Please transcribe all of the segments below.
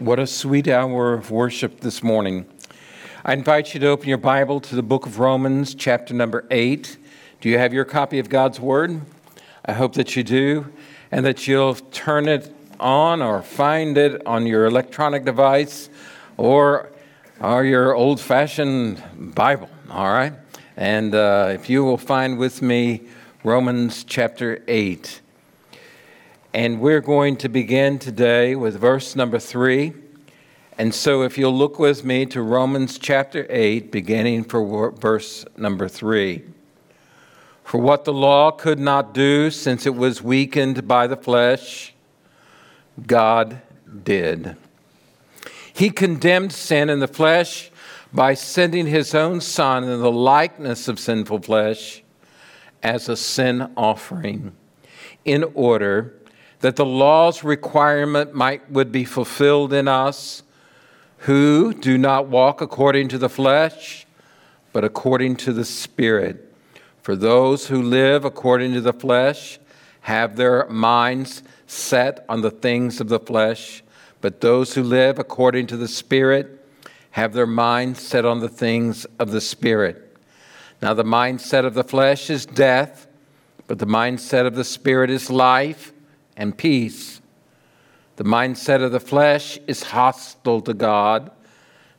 What a sweet hour of worship this morning. I invite you to open your Bible to the book of Romans, chapter number 8. Do you have your copy of God's Word? I hope that you do, and that you'll turn it on or find it on your electronic device or, or your old fashioned Bible, all right? And uh, if you will find with me Romans chapter 8. And we're going to begin today with verse number 3. And so if you'll look with me to Romans chapter 8, beginning for verse number 3. For what the law could not do, since it was weakened by the flesh, God did. He condemned sin in the flesh by sending his own Son in the likeness of sinful flesh as a sin offering, in order that the law's requirement might would be fulfilled in us who do not walk according to the flesh but according to the spirit. For those who live according to the flesh have their minds set on the things of the flesh but those who live according to the spirit have their minds set on the things of the spirit. Now the mindset of the flesh is death but the mindset of the spirit is life and peace. The mindset of the flesh is hostile to God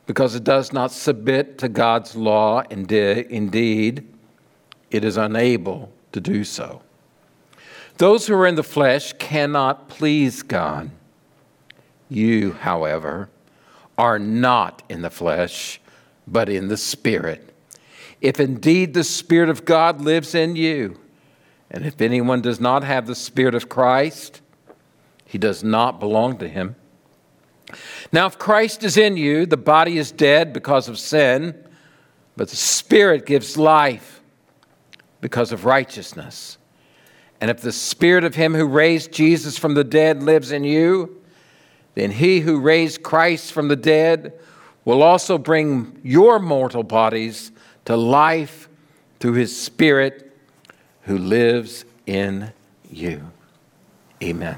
because it does not submit to God's law. And indeed, it is unable to do so. Those who are in the flesh cannot please God. You, however, are not in the flesh, but in the Spirit. If indeed the Spirit of God lives in you, and if anyone does not have the Spirit of Christ, he does not belong to him. Now, if Christ is in you, the body is dead because of sin, but the Spirit gives life because of righteousness. And if the Spirit of Him who raised Jesus from the dead lives in you, then He who raised Christ from the dead will also bring your mortal bodies to life through His Spirit who lives in you. Amen.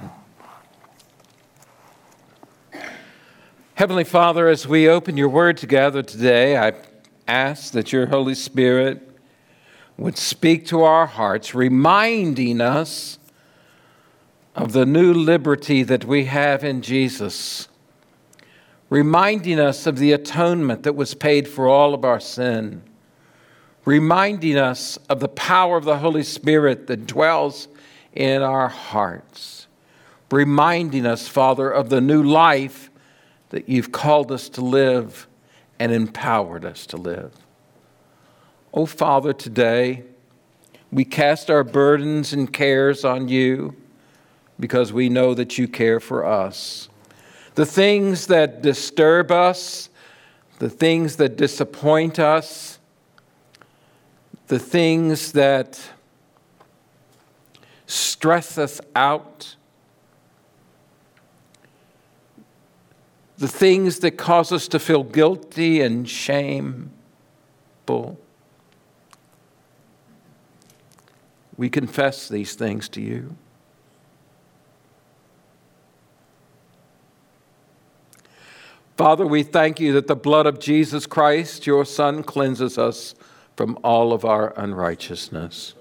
Heavenly Father, as we open your word together today, I ask that your Holy Spirit would speak to our hearts, reminding us of the new liberty that we have in Jesus, reminding us of the atonement that was paid for all of our sin reminding us of the power of the Holy Spirit that dwells in our hearts, reminding us, Father, of the new life that you've called us to live and empowered us to live. Oh, Father, today we cast our burdens and cares on you because we know that you care for us. The things that disturb us, the things that disappoint us, the things that stress us out, the things that cause us to feel guilty and shameful. We confess these things to you. Father, we thank you that the blood of Jesus Christ, your Son, cleanses us from all of our unrighteousness.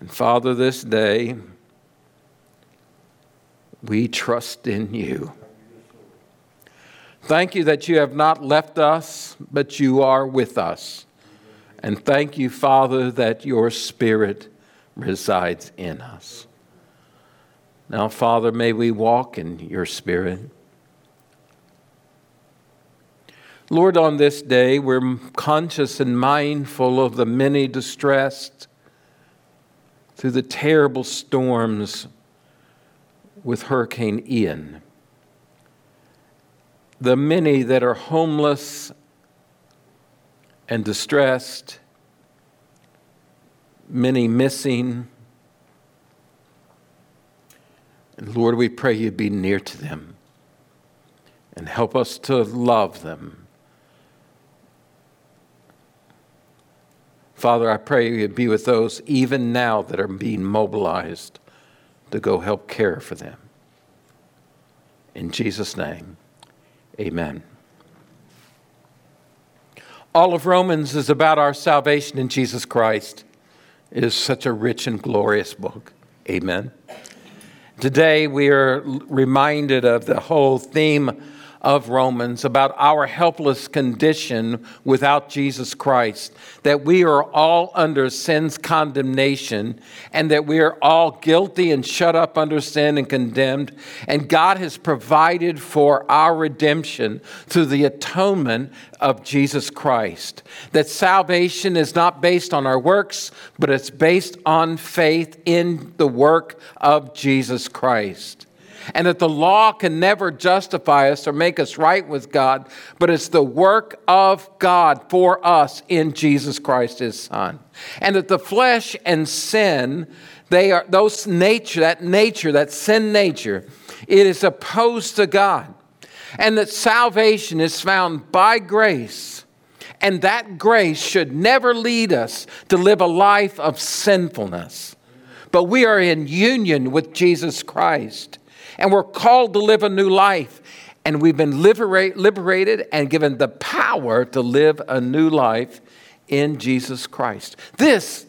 And Father, this day, we trust in you. Thank you that you have not left us, but you are with us. And thank you, Father, that your Spirit resides in us. Now, Father, may we walk in your Spirit. Lord, on this day, we're conscious and mindful of the many distressed through the terrible storms with Hurricane Ian. The many that are homeless and distressed, many missing. And Lord, we pray you be near to them and help us to love them Father, I pray you be with those even now that are being mobilized to go help care for them. In Jesus' name, amen. All of Romans is about our salvation in Jesus Christ. It is such a rich and glorious book. Amen. Today we are reminded of the whole theme of Romans about our helpless condition without Jesus Christ, that we are all under sin's condemnation, and that we are all guilty and shut up under sin and condemned. And God has provided for our redemption through the atonement of Jesus Christ. That salvation is not based on our works, but it's based on faith in the work of Jesus Christ and that the law can never justify us or make us right with God, but it's the work of God for us in Jesus Christ, his Son. And that the flesh and sin, they are those nature, that nature, that sin nature, it is opposed to God. And that salvation is found by grace. And that grace should never lead us to live a life of sinfulness. But we are in union with Jesus Christ and we're called to live a new life. And we've been liberate, liberated and given the power to live a new life in Jesus Christ. This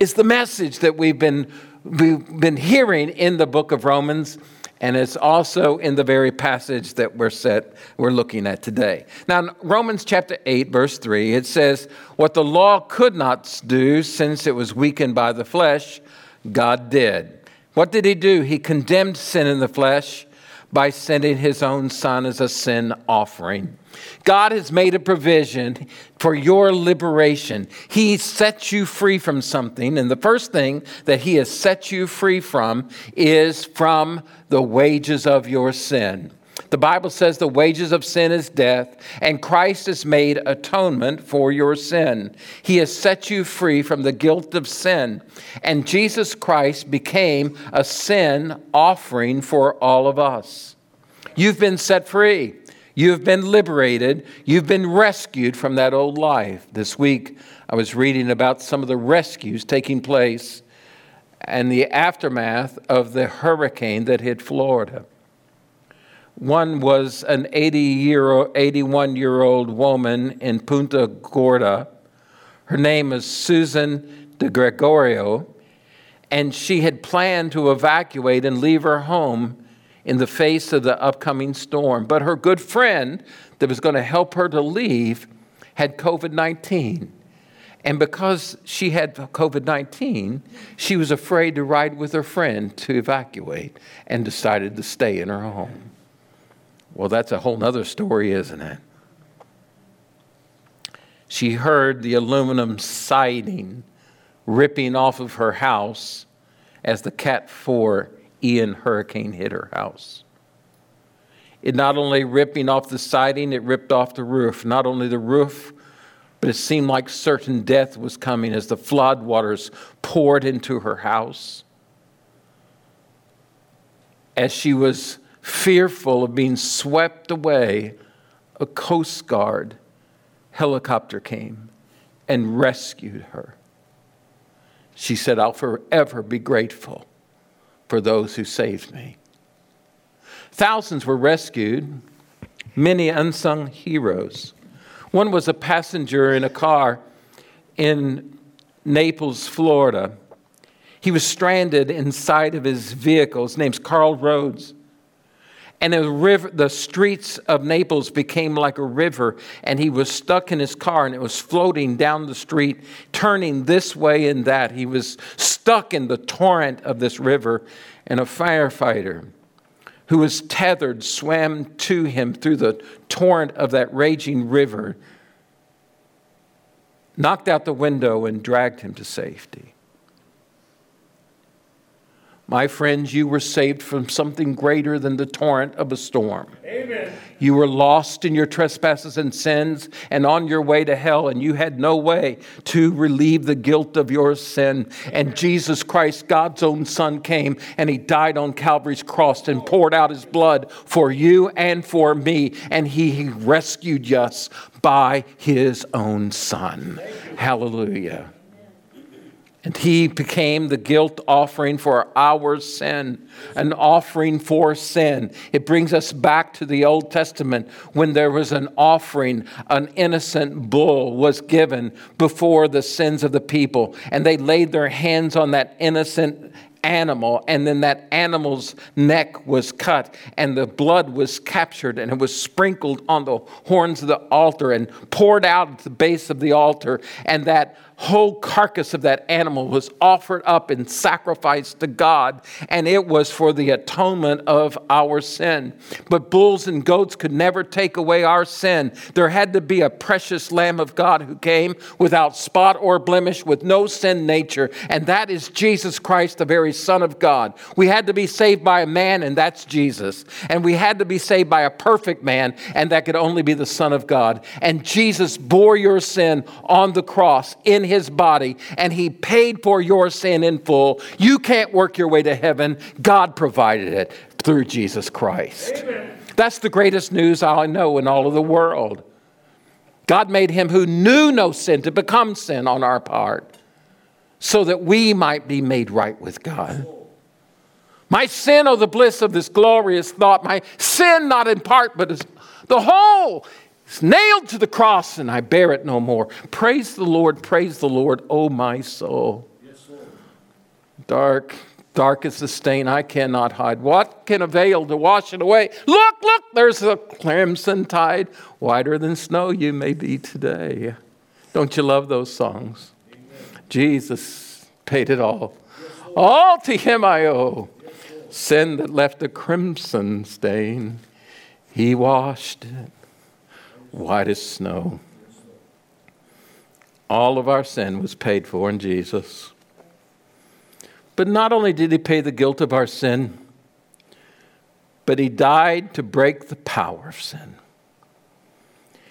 is the message that we've been, we've been hearing in the book of Romans, and it's also in the very passage that we're set we're looking at today. Now, Romans chapter 8, verse 3, it says, What the law could not do, since it was weakened by the flesh, God did. What did he do? He condemned sin in the flesh by sending his own son as a sin offering. God has made a provision for your liberation. He sets you free from something, and the first thing that He has set you free from is from the wages of your sin. The Bible says the wages of sin is death, and Christ has made atonement for your sin. He has set you free from the guilt of sin, and Jesus Christ became a sin offering for all of us. You've been set free. You've been liberated. You've been rescued from that old life. This week, I was reading about some of the rescues taking place and the aftermath of the hurricane that hit Florida. One was an 80 year, 81 year old woman in Punta Gorda. Her name is Susan de Gregorio, and she had planned to evacuate and leave her home in the face of the upcoming storm. But her good friend that was going to help her to leave had COVID 19. And because she had COVID 19, she was afraid to ride with her friend to evacuate and decided to stay in her home. Well, that's a whole other story, isn't it? She heard the aluminum siding ripping off of her house as the Cat 4 Ian hurricane hit her house. It not only ripping off the siding, it ripped off the roof. Not only the roof, but it seemed like certain death was coming as the flood waters poured into her house. As she was fearful of being swept away, a Coast Guard helicopter came and rescued her. She said, I'll forever be grateful for those who saved me. Thousands were rescued, many unsung heroes. One was a passenger in a car in Naples, Florida. He was stranded inside of his vehicle. His name's Carl Rhodes. And the, river, the streets of Naples became like a river, and he was stuck in his car, and it was floating down the street, turning this way and that. He was stuck in the torrent of this river, and a firefighter who was tethered swam to him through the torrent of that raging river, knocked out the window, and dragged him to safety. My friends, you were saved from something greater than the torrent of a storm. Amen. You were lost in your trespasses and sins and on your way to hell, and you had no way to relieve the guilt of your sin. And Jesus Christ, God's own Son, came and He died on Calvary's cross and poured out His blood for you and for me. And He rescued us by His own Son. Hallelujah. And he became the guilt offering for our sin, an offering for sin. It brings us back to the Old Testament when there was an offering, an innocent bull was given before the sins of the people. And they laid their hands on that innocent animal, and then that animal's neck was cut, and the blood was captured, and it was sprinkled on the horns of the altar and poured out at the base of the altar, and that whole carcass of that animal was offered up in sacrifice to God, and it was for the atonement of our sin. But bulls and goats could never take away our sin. There had to be a precious Lamb of God who came without spot or blemish, with no sin nature, and that is Jesus Christ, the very Son of God. We had to be saved by a man, and that's Jesus. And we had to be saved by a perfect man, and that could only be the Son of God. And Jesus bore your sin on the cross in his body and he paid for your sin in full. You can't work your way to heaven. God provided it through Jesus Christ. Amen. That's the greatest news I know in all of the world. God made him who knew no sin to become sin on our part so that we might be made right with God. My sin, oh, the bliss of this glorious thought, my sin not in part, but the whole it's nailed to the cross, and I bear it no more. Praise the Lord, praise the Lord, O my soul. Yes, dark, dark is the stain I cannot hide. What can avail to wash it away? Look, look, there's a crimson tide. Whiter than snow you may be today. Don't you love those songs? Amen. Jesus paid it all. Yes, all to him I owe. Yes, Sin that left a crimson stain, he washed it white as snow. All of our sin was paid for in Jesus. But not only did he pay the guilt of our sin, but he died to break the power of sin.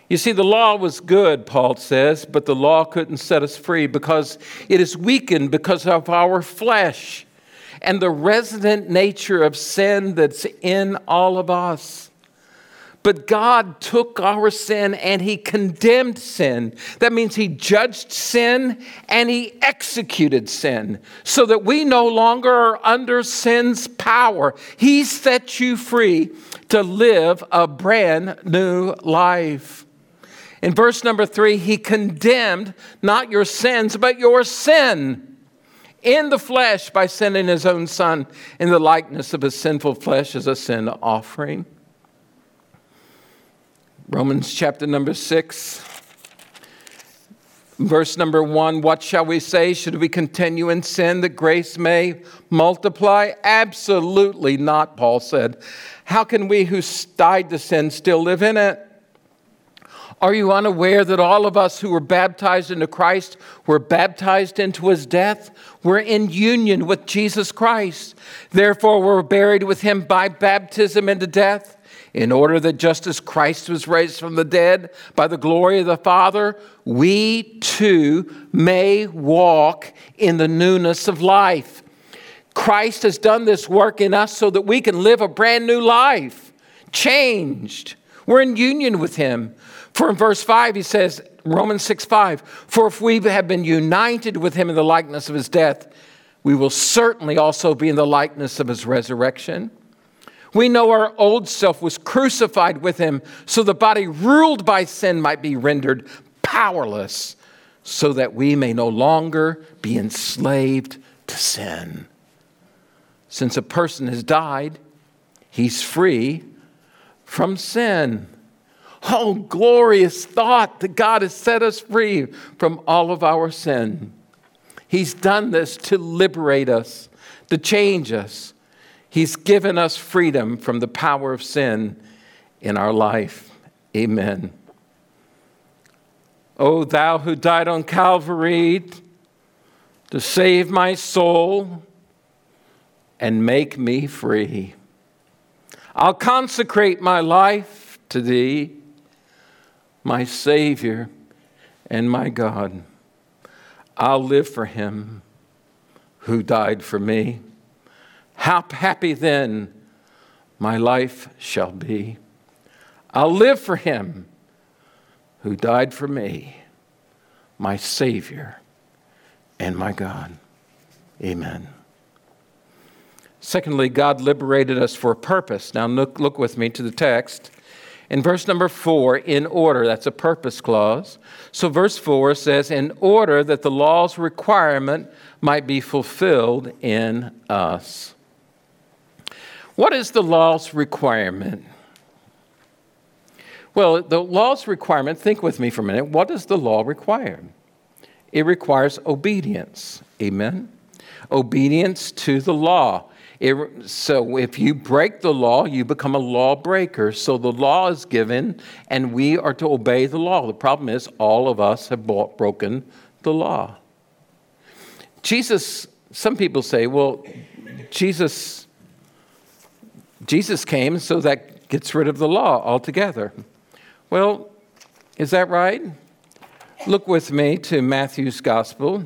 You see, the law was good, Paul says, but the law couldn't set us free because it is weakened because of our flesh and the resident nature of sin that's in all of us. But God took our sin and He condemned sin. That means He judged sin and He executed sin so that we no longer are under sin's power. He set you free to live a brand new life. In verse number three, He condemned not your sins, but your sin in the flesh by sending His own Son in the likeness of His sinful flesh as a sin offering. Romans chapter number six, verse number one What shall we say? Should we continue in sin that grace may multiply? Absolutely not, Paul said. How can we who died to sin still live in it? Are you unaware that all of us who were baptized into Christ were baptized into his death? We're in union with Jesus Christ. Therefore, we're buried with him by baptism into death in order that just as Christ was raised from the dead by the glory of the Father, we too may walk in the newness of life. Christ has done this work in us so that we can live a brand new life, changed. We're in union with Him. For in verse 5, he says, Romans 6 5, for if we have been united with Him in the likeness of His death, we will certainly also be in the likeness of His resurrection. We know our old self was crucified with him so the body ruled by sin might be rendered powerless so that we may no longer be enslaved to sin. Since a person has died, he's free from sin. Oh, glorious thought that God has set us free from all of our sin. He's done this to liberate us, to change us, He's given us freedom from the power of sin in our life. Amen. O thou who died on Calvary to save my soul and make me free. I'll consecrate my life to thee, my Savior and my God. I'll live for him who died for me. How happy then my life shall be. I'll live for him who died for me, my Savior and my God. Amen. Secondly, God liberated us for a purpose. Now, look, look with me to the text. In verse number four, in order, that's a purpose clause. So, verse four says, in order that the law's requirement might be fulfilled in us. What is the law's requirement? Well, the law's requirement, think with me for a minute. What does the law require? It requires obedience. Amen? Obedience to the law. It, so if you break the law, you become a lawbreaker. So the law is given, and we are to obey the law. The problem is, all of us have broken the law. Jesus, some people say, well, Jesus, Jesus came, so that gets rid of the law altogether. Well, is that right? Look with me to Matthew's Gospel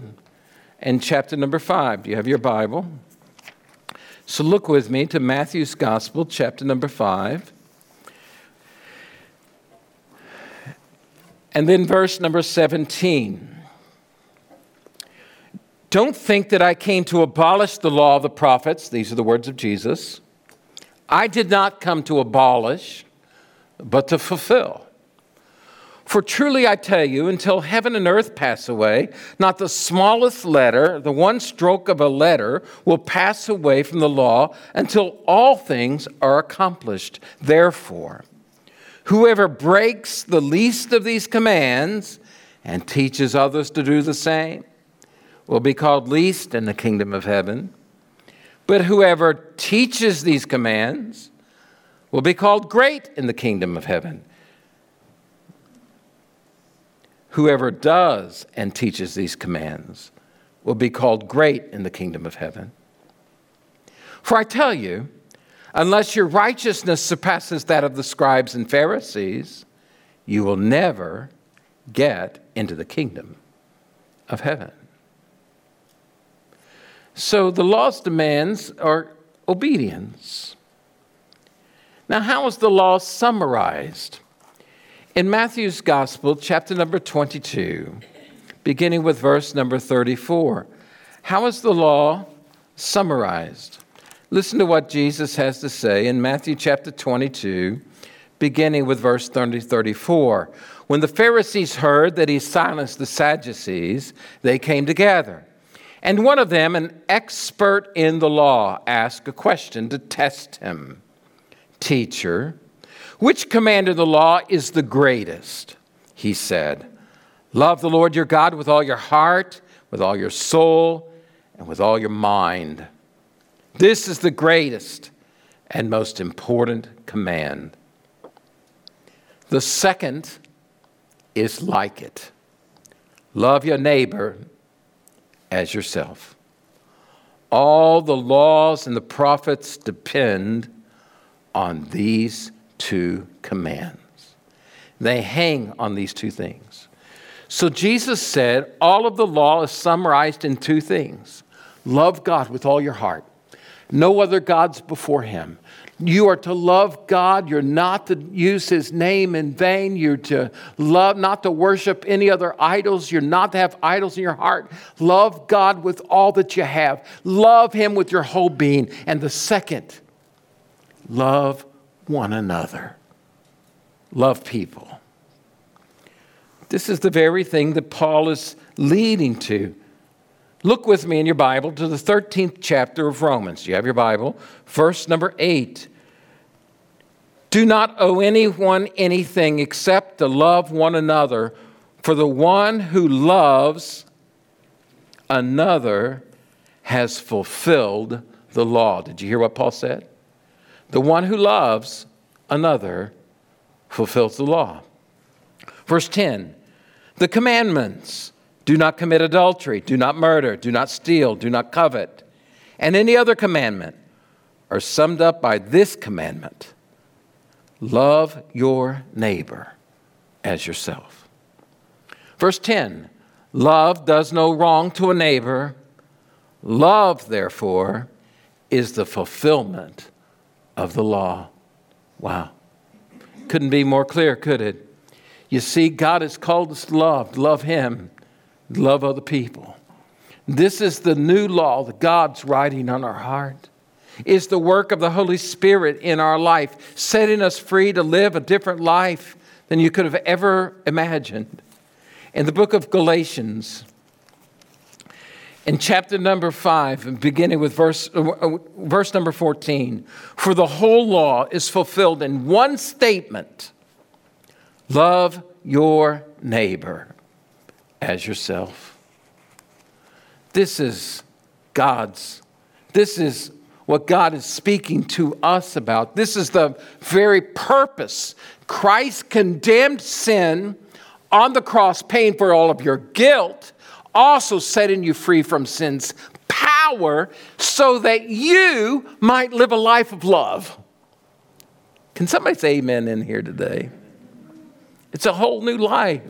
and chapter number five. Do you have your Bible? So look with me to Matthew's Gospel, chapter number 5. And then verse number 17. Don't think that I came to abolish the law of the prophets. These are the words of Jesus. I did not come to abolish, but to fulfill. For truly I tell you, until heaven and earth pass away, not the smallest letter, the one stroke of a letter, will pass away from the law until all things are accomplished. Therefore, whoever breaks the least of these commands and teaches others to do the same will be called least in the kingdom of heaven. But whoever teaches these commands will be called great in the kingdom of heaven. Whoever does and teaches these commands will be called great in the kingdom of heaven. For I tell you, unless your righteousness surpasses that of the scribes and Pharisees, you will never get into the kingdom of heaven. So the law's demands are obedience. Now, how is the law summarized? In Matthew's Gospel, chapter number 22, beginning with verse number 34, how is the law summarized? Listen to what Jesus has to say in Matthew chapter 22, beginning with verse 30, 34. When the Pharisees heard that he silenced the Sadducees, they came together. And one of them, an expert in the law, asked a question to test him Teacher, which command of the law is the greatest? He said, Love the Lord your God with all your heart, with all your soul, and with all your mind. This is the greatest and most important command. The second is like it love your neighbor as yourself. All the laws and the prophets depend on these two commands. They hang on these two things. So Jesus said all of the law is summarized in two things love God with all your heart, no other gods before him. You are to love God. You're not to use his name in vain. You're to love, not to worship any other idols. You're not to have idols in your heart. Love God with all that you have. Love him with your whole being. And the second, love one another. Love people. This is the very thing that Paul is leading to. Look with me in your Bible to the 13th chapter of Romans. You have your Bible, verse number 8. Do not owe anyone anything except to love one another, for the one who loves another has fulfilled the law. Did you hear what Paul said? The one who loves another fulfills the law. Verse 10 The commandments do not commit adultery, do not murder, do not steal, do not covet, and any other commandment are summed up by this commandment love your neighbor as yourself. Verse 10 Love does no wrong to a neighbor. Love, therefore, is the fulfillment of the law. Wow. Couldn't be more clear, could it? You see, God has called us to love, love Him, love other people. This is the new law that God's writing on our heart. Is the work of the Holy Spirit in our life, setting us free to live a different life than you could have ever imagined. In the book of Galatians, in chapter number 5, beginning with verse, uh, verse number 14, for the whole law is fulfilled in one statement love your neighbor as yourself. This is God's, this is what God is speaking to us about. This is the very purpose. Christ condemned sin on the cross, paying for all of your guilt, also setting you free from sin's power so that you might live a life of love. Can somebody say amen in here today? It's a whole new life.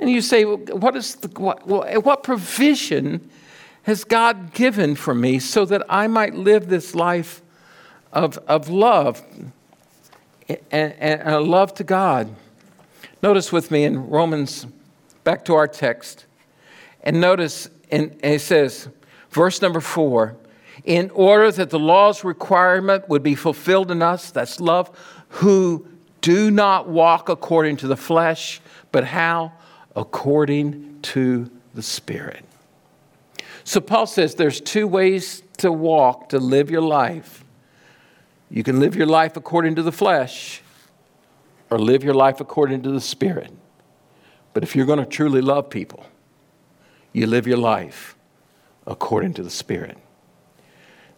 And you say, what, is the, what, what provision has God given for me so that I might live this life of, of love and, and, and love to God? Notice with me in Romans, back to our text, and notice in, and it says, verse number four, in order that the law's requirement would be fulfilled in us, that's love, who do not walk according to the flesh, but how? According to the Spirit. So Paul says there's two ways to walk, to live your life. You can live your life according to the flesh or live your life according to the Spirit. But if you're going to truly love people, you live your life according to the Spirit.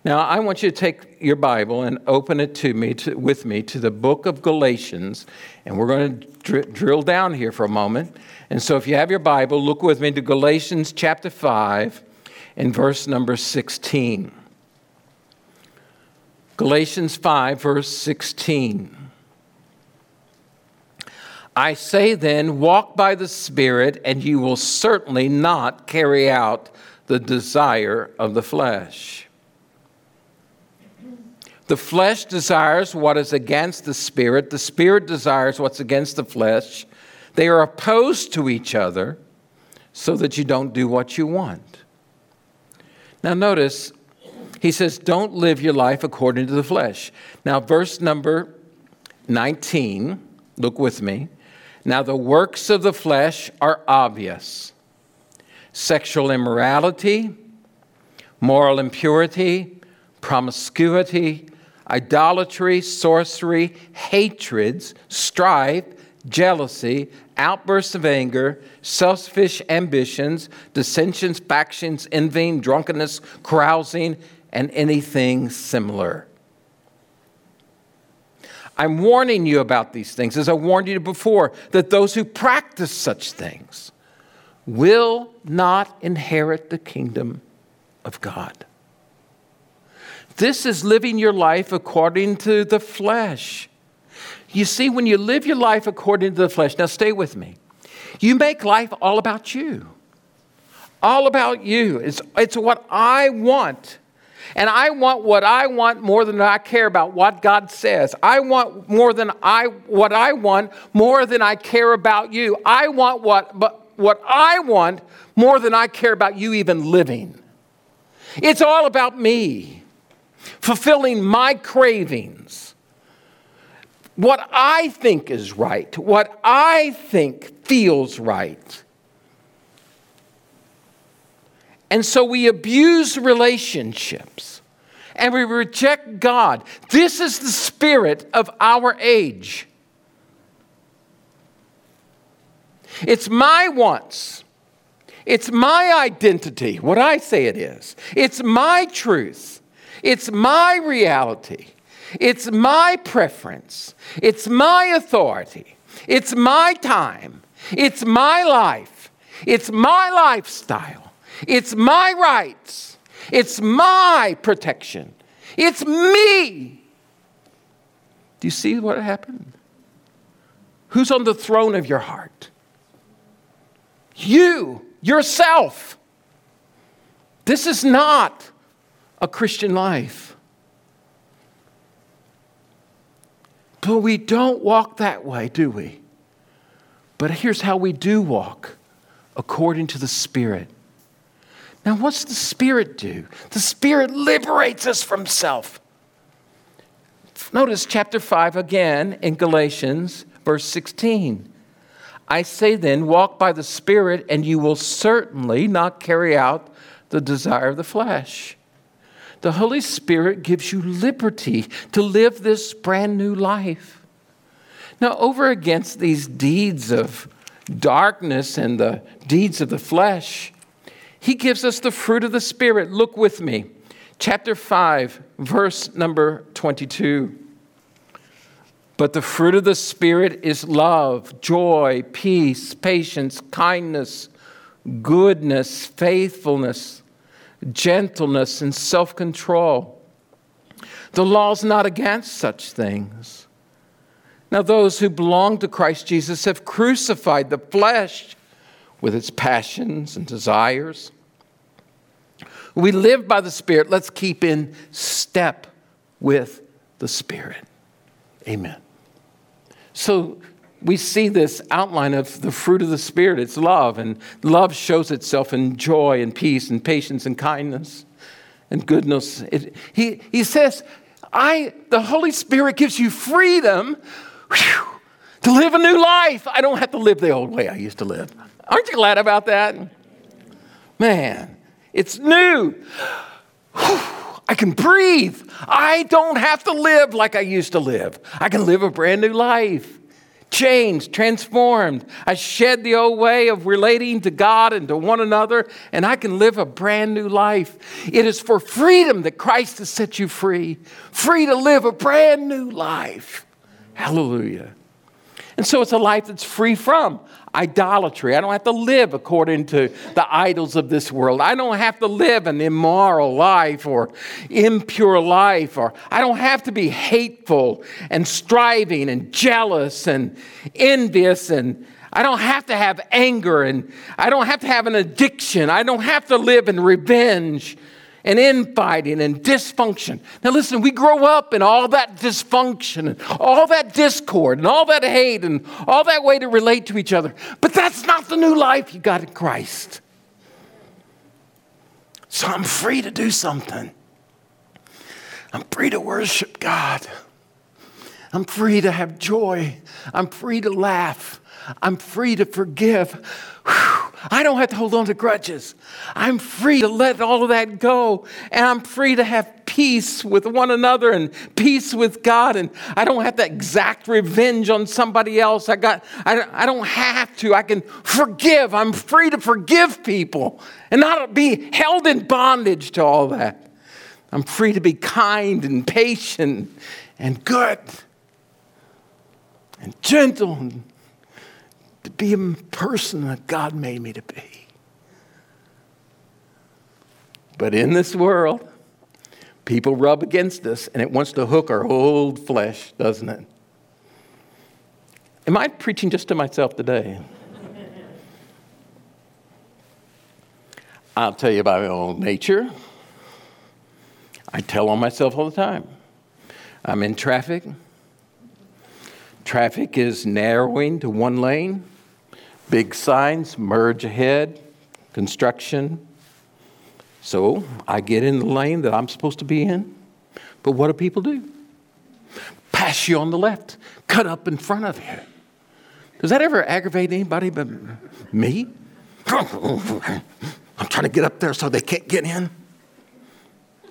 Now, I want you to take your Bible and open it to me, to, with me, to the book of Galatians, and we're going to dr- drill down here for a moment. And so, if you have your Bible, look with me to Galatians chapter 5 and verse number 16. Galatians 5, verse 16. I say then, walk by the Spirit, and you will certainly not carry out the desire of the flesh. The flesh desires what is against the spirit, the spirit desires what's against the flesh. They are opposed to each other so that you don't do what you want. Now, notice, he says, don't live your life according to the flesh. Now, verse number 19, look with me. Now, the works of the flesh are obvious sexual immorality, moral impurity, promiscuity idolatry, sorcery, hatreds, strife, jealousy, outbursts of anger, selfish ambitions, dissensions, factions, envying, drunkenness, carousing, and anything similar. I'm warning you about these things, as I warned you before, that those who practice such things will not inherit the kingdom of God. This is living your life according to the flesh. You see, when you live your life according to the flesh, now stay with me, you make life all about you. All about you. It's, it's what I want. And I want what I want more than I care about what God says. I want more than I what I want more than I care about you. I want what but what I want more than I care about you even living. It's all about me fulfilling my cravings, what I think is right, what I think feels right. And so we abuse relationships and we reject God. This is the spirit of our age. It's my wants. It's my identity, what I say it is. It's my truth. It's my reality. It's my preference. It's my authority. It's my time. It's my life. It's my lifestyle. It's my rights. It's my protection. It's me. Do you see what happened? Who's on the throne of your heart? You, yourself. This is not a Christian life. But we don't walk that way, do we? But here's how we do walk according to the Spirit. Now, what's the Spirit do? The Spirit liberates us from self. Notice chapter 5 again in Galatians, verse 16. I say then, walk by the Spirit, and you will certainly not carry out the desire of the flesh. The Holy Spirit gives you liberty to live this brand new life. Now, over against these deeds of darkness and the deeds of the flesh, he gives us the fruit of the Spirit. Look with me. Chapter 5, verse number 22. But the fruit of the Spirit is love, joy, peace, patience, kindness, goodness, faithfulness, gentleness, and self control. The law's not against such things. Now, those who belong to Christ Jesus have crucified the flesh with its passions and desires. We live by the Spirit. Let's keep in step with the Spirit. Amen. So, we see this outline of the fruit of the Spirit. It's love, and love shows itself in joy and peace and patience and kindness and goodness. It, he, he says, I, the Holy Spirit gives you freedom whew, to live a new life. I don't have to live the old way I used to live. Aren't you glad about that? Man, it's new. Whew, I can breathe. I don't have to live like I used to live. I can live a brand new life. Changed, transformed. I shed the old way of relating to God and to one another, and I can live a brand new life. It is for freedom that Christ has set you free, free to live a brand new life. Hallelujah. And so it's a life that's free from idolatry. I don't have to live according to the idols of this world. I don't have to live an immoral life or impure life, or I don't have to be hateful and striving and jealous and envious and I don't have to have anger and I don't have to have an addiction. I don't have to live in revenge and infighting and dysfunction. Now, listen, we grow up in all that dysfunction and all that discord and all that hate and all that way to relate to each other. But that's not the new life you got in Christ. So I'm free to do something. I'm free to worship God. I'm free to have joy. I'm free to laugh. I'm free to forgive. Whew. I don't have to hold on to grudges. I'm free to let all of that go. And I'm free to have peace with one another and peace with God. And I don't have to exact revenge on somebody else. I, got, I, I don't have to. I can forgive. I'm free to forgive people and not be held in bondage to all that. I'm free to be kind and patient and good and gentle and to be a person that God made me to be. But in this world, people rub against us and it wants to hook our old flesh, doesn't it? Am I preaching just to myself today? I'll tell you about my own nature. I tell on myself all the time. I'm in traffic. Traffic is narrowing to one lane. Big signs, merge ahead, construction. So I get in the lane that I'm supposed to be in. But what do people do? Pass you on the left, cut up in front of you. Does that ever aggravate anybody but me? I'm trying to get up there so they can't get in.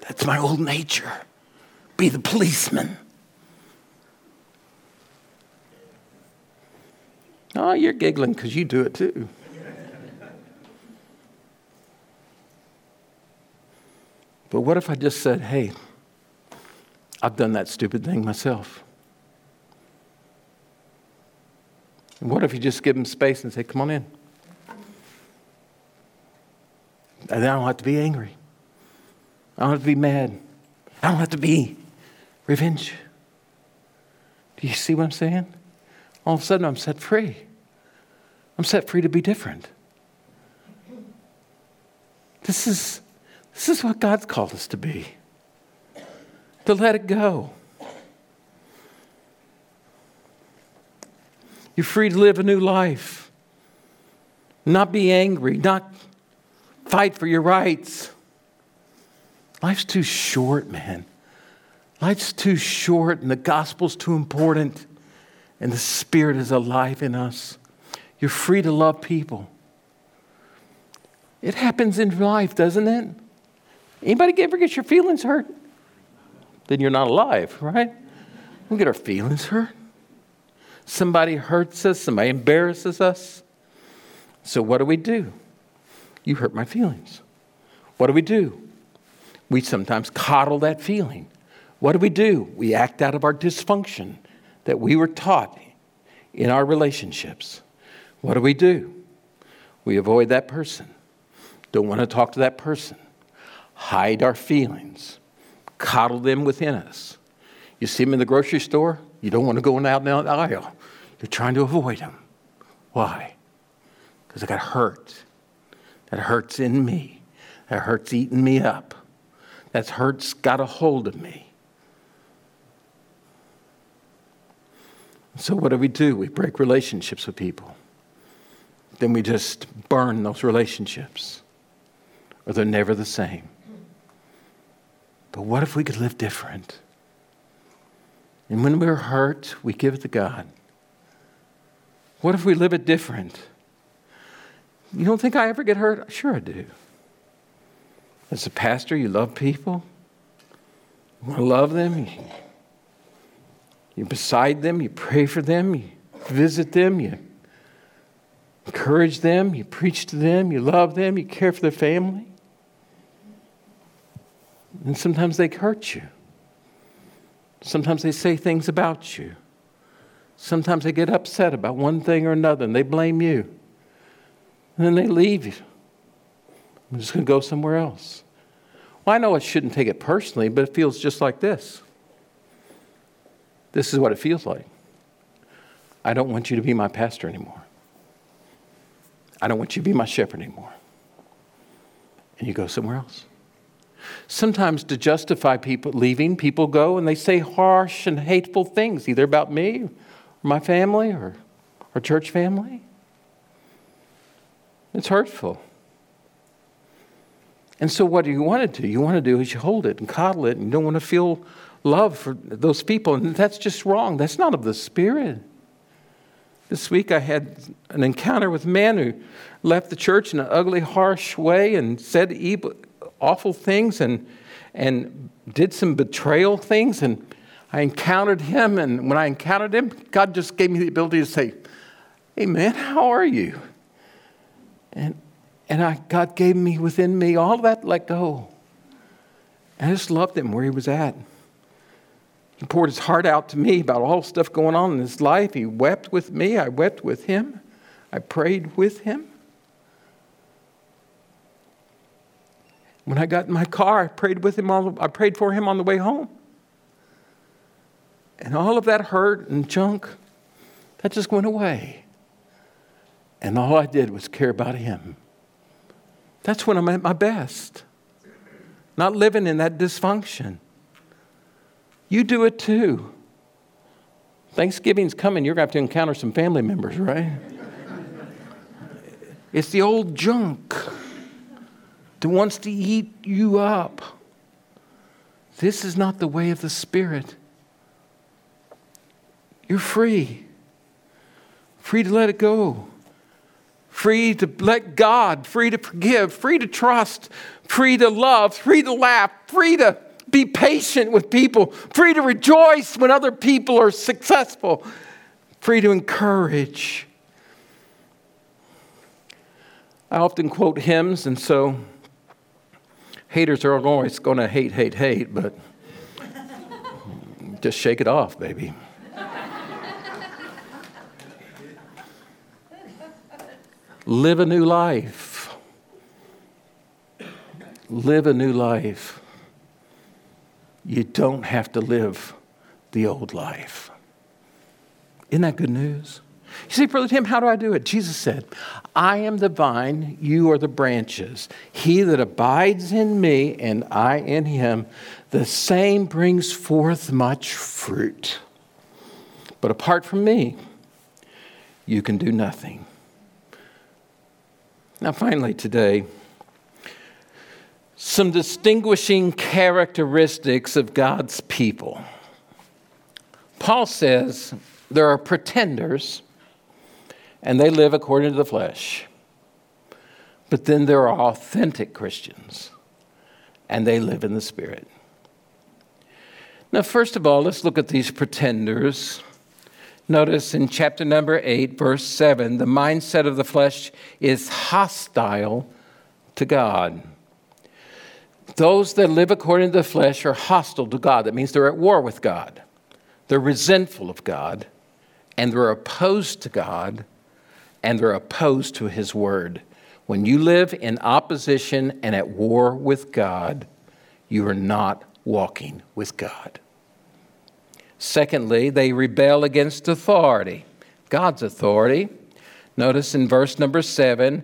That's my old nature. Be the policeman. Oh, you're giggling because you do it too. But what if I just said, hey, I've done that stupid thing myself? And what if you just give them space and say, come on in? And I don't have to be angry. I don't have to be mad. I don't have to be revenge. Do you see what I'm saying? All of a sudden I'm set free. I'm set free to be different. This is, this is what God's called us to be to let it go. You're free to live a new life, not be angry, not fight for your rights. Life's too short, man. Life's too short, and the gospel's too important, and the Spirit is alive in us. You're free to love people. It happens in life, doesn't it? Anybody ever get your feelings hurt? Then you're not alive, right? We get our feelings hurt. Somebody hurts us, somebody embarrasses us. So what do we do? You hurt my feelings. What do we do? We sometimes coddle that feeling. What do we do? We act out of our dysfunction that we were taught in our relationships. What do we do? We avoid that person, don't want to talk to that person, hide our feelings, coddle them within us. You see them in the grocery store, you don't want to go out down the aisle. You're trying to avoid them. Why? Because I got hurt. That hurts in me. That hurt's eating me up. That hurt's got a hold of me. So, what do we do? We break relationships with people. Then we just burn those relationships, or they're never the same. But what if we could live different? And when we're hurt, we give it to God. What if we live it different? You don't think I ever get hurt? Sure, I do. As a pastor, you love people. You want to love them. You're beside them. You pray for them. You visit them. You encourage them. You preach to them. You love them. You care for their family. And sometimes they hurt you. Sometimes they say things about you. Sometimes they get upset about one thing or another and they blame you. And then they leave you. I'm just going to go somewhere else. Well, I know I shouldn't take it personally, but it feels just like this. This is what it feels like. I don't want you to be my pastor anymore. I don't want you to be my shepherd anymore. And you go somewhere else. Sometimes, to justify people leaving, people go and they say harsh and hateful things, either about me, or my family, or our church family. It's hurtful. And so, what do you want to do? You want to do is you hold it and coddle it, and you don't want to feel love for those people. And that's just wrong. That's not of the Spirit. This week I had an encounter with a man who left the church in an ugly, harsh way and said evil, awful things and, and did some betrayal things. And I encountered him. And when I encountered him, God just gave me the ability to say, Hey, man, how are you? And, and I, God gave me within me all that let go. I just loved him where he was at. He poured his heart out to me about all the stuff going on in his life. He wept with me. I wept with him. I prayed with him. When I got in my car, I prayed with him. All, I prayed for him on the way home. And all of that hurt and junk, that just went away. And all I did was care about him. That's when I'm at my best. Not living in that dysfunction. You do it too. Thanksgiving's coming. You're going to have to encounter some family members, right? it's the old junk that wants to eat you up. This is not the way of the Spirit. You're free. Free to let it go. Free to let God, free to forgive, free to trust, free to love, free to laugh, free to be patient with people, free to rejoice when other people are successful, free to encourage. I often quote hymns, and so haters are always going to hate, hate, hate, but just shake it off, baby. Live a new life. Live a new life. You don't have to live the old life. Isn't that good news? You see, Brother Tim, how do I do it? Jesus said, I am the vine, you are the branches. He that abides in me and I in him, the same brings forth much fruit. But apart from me, you can do nothing. Now, finally, today, some distinguishing characteristics of God's people. Paul says there are pretenders and they live according to the flesh. But then there are authentic Christians and they live in the Spirit. Now, first of all, let's look at these pretenders. Notice in chapter number 8, verse 7, the mindset of the flesh is hostile to God. Those that live according to the flesh are hostile to God. That means they're at war with God, they're resentful of God, and they're opposed to God, and they're opposed to His word. When you live in opposition and at war with God, you are not walking with God. Secondly, they rebel against authority, God's authority. Notice in verse number seven,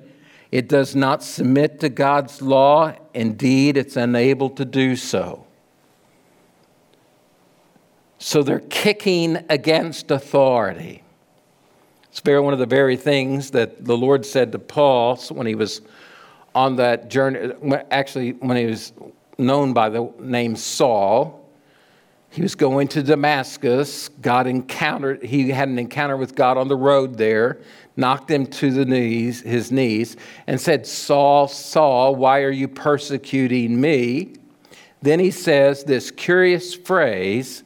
it does not submit to God's law. Indeed, it's unable to do so. So they're kicking against authority. It's very, one of the very things that the Lord said to Paul when he was on that journey, actually, when he was known by the name Saul. He was going to Damascus. God encountered, he had an encounter with God on the road there, knocked him to the knees, his knees, and said, Saul, Saul, why are you persecuting me? Then he says this curious phrase,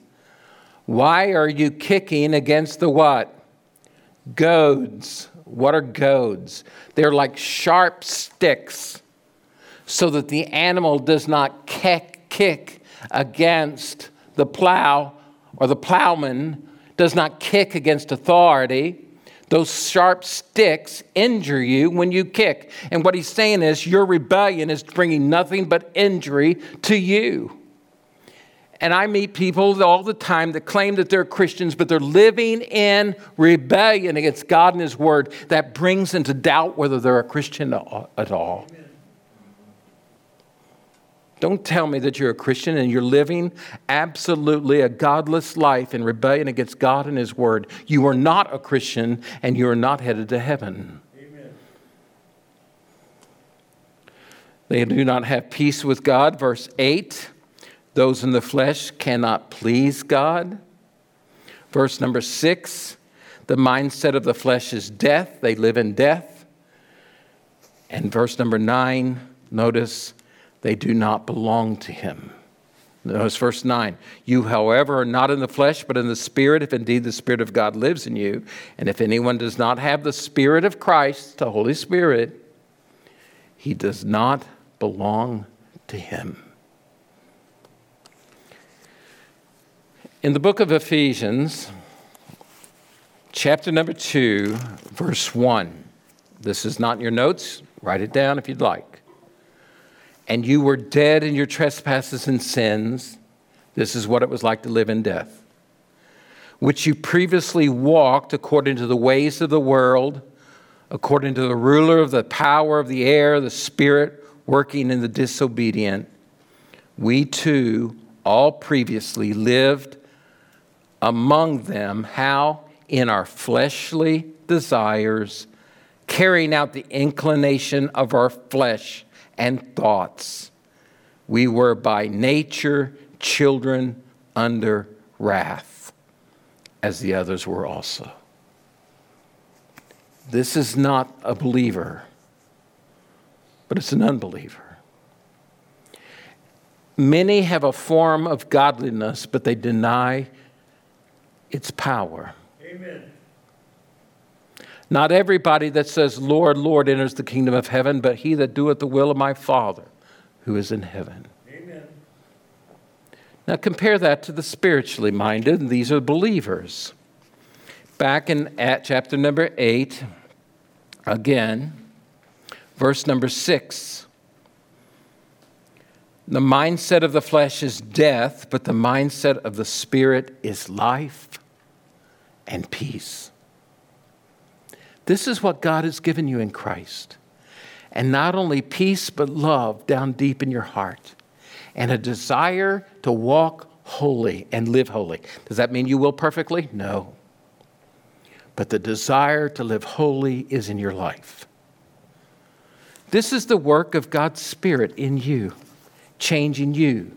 why are you kicking against the what? Goads. What are goads? They're like sharp sticks so that the animal does not kick, kick against the plow or the plowman does not kick against authority. Those sharp sticks injure you when you kick. And what he's saying is your rebellion is bringing nothing but injury to you. And I meet people all the time that claim that they're Christians, but they're living in rebellion against God and His Word. That brings into doubt whether they're a Christian at all. Don't tell me that you're a Christian and you're living absolutely a godless life in rebellion against God and His Word. You are not a Christian and you are not headed to heaven. Amen. They do not have peace with God. Verse 8 those in the flesh cannot please God. Verse number six the mindset of the flesh is death, they live in death. And verse number nine, notice they do not belong to him. Notice verse 9. You, however, are not in the flesh, but in the Spirit, if indeed the Spirit of God lives in you. And if anyone does not have the Spirit of Christ, the Holy Spirit, he does not belong to him. In the book of Ephesians, chapter number 2, verse 1, this is not in your notes, write it down if you'd like. And you were dead in your trespasses and sins. This is what it was like to live in death. Which you previously walked according to the ways of the world, according to the ruler of the power of the air, the spirit working in the disobedient. We too all previously lived among them how in our fleshly desires, carrying out the inclination of our flesh and thoughts, we were by nature children under wrath, as the others were also. This is not a believer, but it's an unbeliever. Many have a form of godliness, but they deny its power. Amen. Not everybody that says, Lord, Lord, enters the kingdom of heaven, but he that doeth the will of my Father who is in heaven. Amen. Now compare that to the spiritually minded, and these are believers. Back in at chapter number 8, again, verse number 6. The mindset of the flesh is death, but the mindset of the spirit is life and peace. This is what God has given you in Christ. And not only peace, but love down deep in your heart and a desire to walk holy and live holy. Does that mean you will perfectly? No. But the desire to live holy is in your life. This is the work of God's Spirit in you. changing you,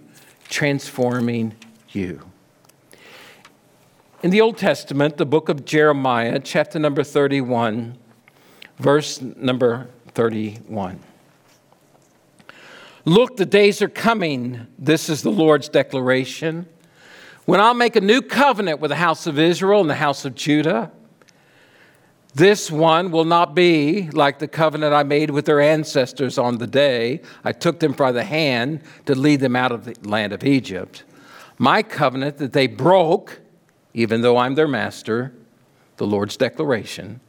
transforming you. In the Old Testament, the book of Jeremiah, chapter number 31, verse number 31. Look, the days are coming. This is the Lord's declaration. When I'll make a new covenant with the house of Israel and the house of Judah, this one will not be like the covenant I made with their ancestors on the day I took them by the hand to lead them out of the land of Egypt. My covenant that they broke, even though I'm their master, the Lord's declaration.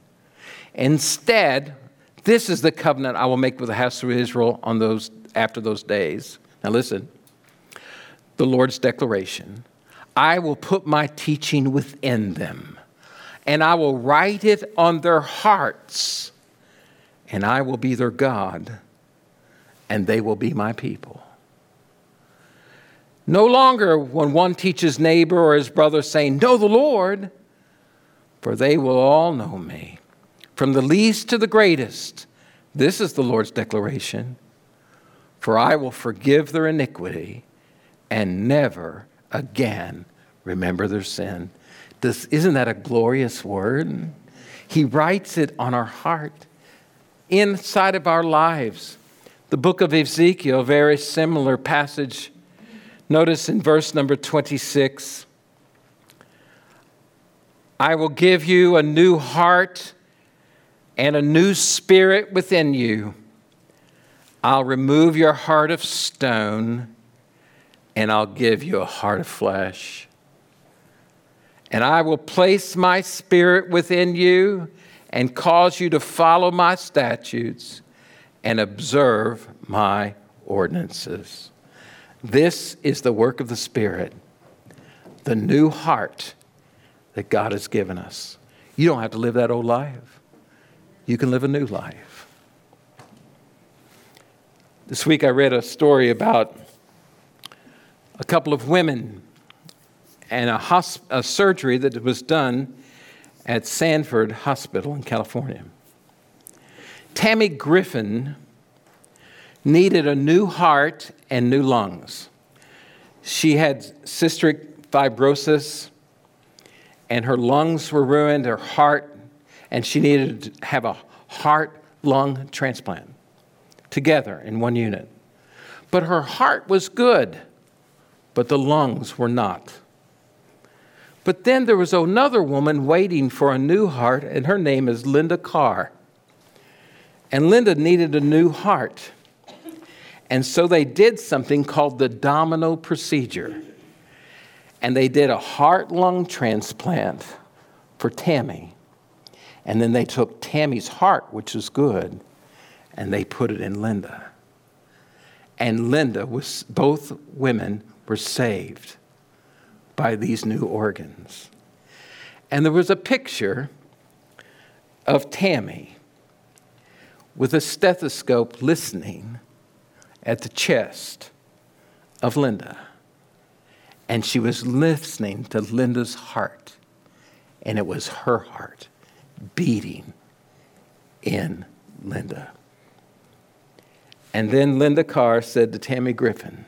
Instead, this is the covenant I will make with the house of Israel on those after those days. Now listen. The Lord's declaration. I will put my teaching within them, and I will write it on their hearts, and I will be their God, and they will be my people. No longer when one teaches neighbor or his brother, saying, Know the Lord, for they will all know me, from the least to the greatest. This is the Lord's declaration. For I will forgive their iniquity and never again remember their sin. Does, isn't that a glorious word? He writes it on our heart, inside of our lives. The book of Ezekiel, a very similar passage. Notice in verse number 26 I will give you a new heart and a new spirit within you I'll remove your heart of stone and I'll give you a heart of flesh. And I will place my spirit within you and cause you to follow my statutes and observe my ordinances. This is the work of the Spirit, the new heart that God has given us. You don't have to live that old life, you can live a new life. This week I read a story about a couple of women and a, hosp- a surgery that was done at Stanford Hospital in California. Tammy Griffin needed a new heart and new lungs. She had cystic fibrosis, and her lungs were ruined, her heart, and she needed to have a heart lung transplant together in one unit. But her heart was good, but the lungs were not. But then there was another woman waiting for a new heart, and her name is Linda Carr. And Linda needed a new heart. And so they did something called the domino procedure. And they did a heart lung transplant for Tammy. And then they took Tammy's heart, which was good, and they put it in Linda. And Linda was, both women were saved by these new organs. And there was a picture of Tammy with a stethoscope listening at the chest of Linda. And she was listening to Linda's heart, and it was her heart beating in Linda. And then Linda Carr said to Tammy Griffin,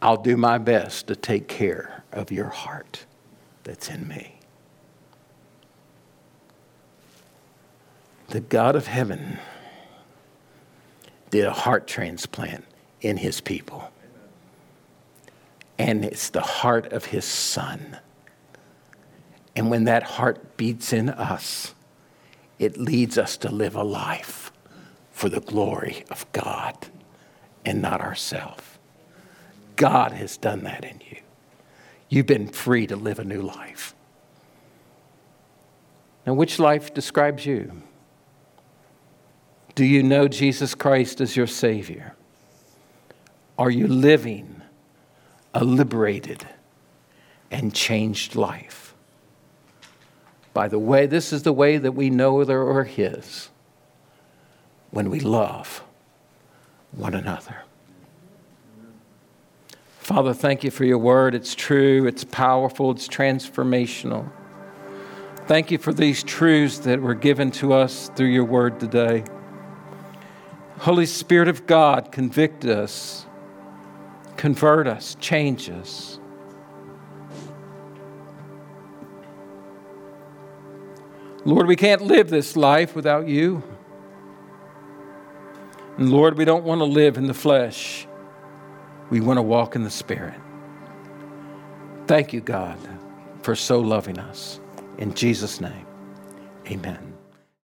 I'll do my best to take care of your heart that's in me. The God of heaven did a heart transplant in his people. And it's the heart of his son. And when that heart beats in us, it leads us to live a life for the glory of God and not ourselves. God has done that in you. You've been free to live a new life. Now, which life describes you? Do you know Jesus Christ as your Savior? Are you living a liberated and changed life? By the way, this is the way that we know they are His when we love one another. Father, thank you for your word. It's true, it's powerful, it's transformational. Thank you for these truths that were given to us through your word today. Holy Spirit of God, convict us Convert us, change us. Lord, we can't live this life without you. And Lord, we don't want to live in the flesh. We want to walk in the Spirit. Thank you, God, for so loving us. In Jesus' name, amen.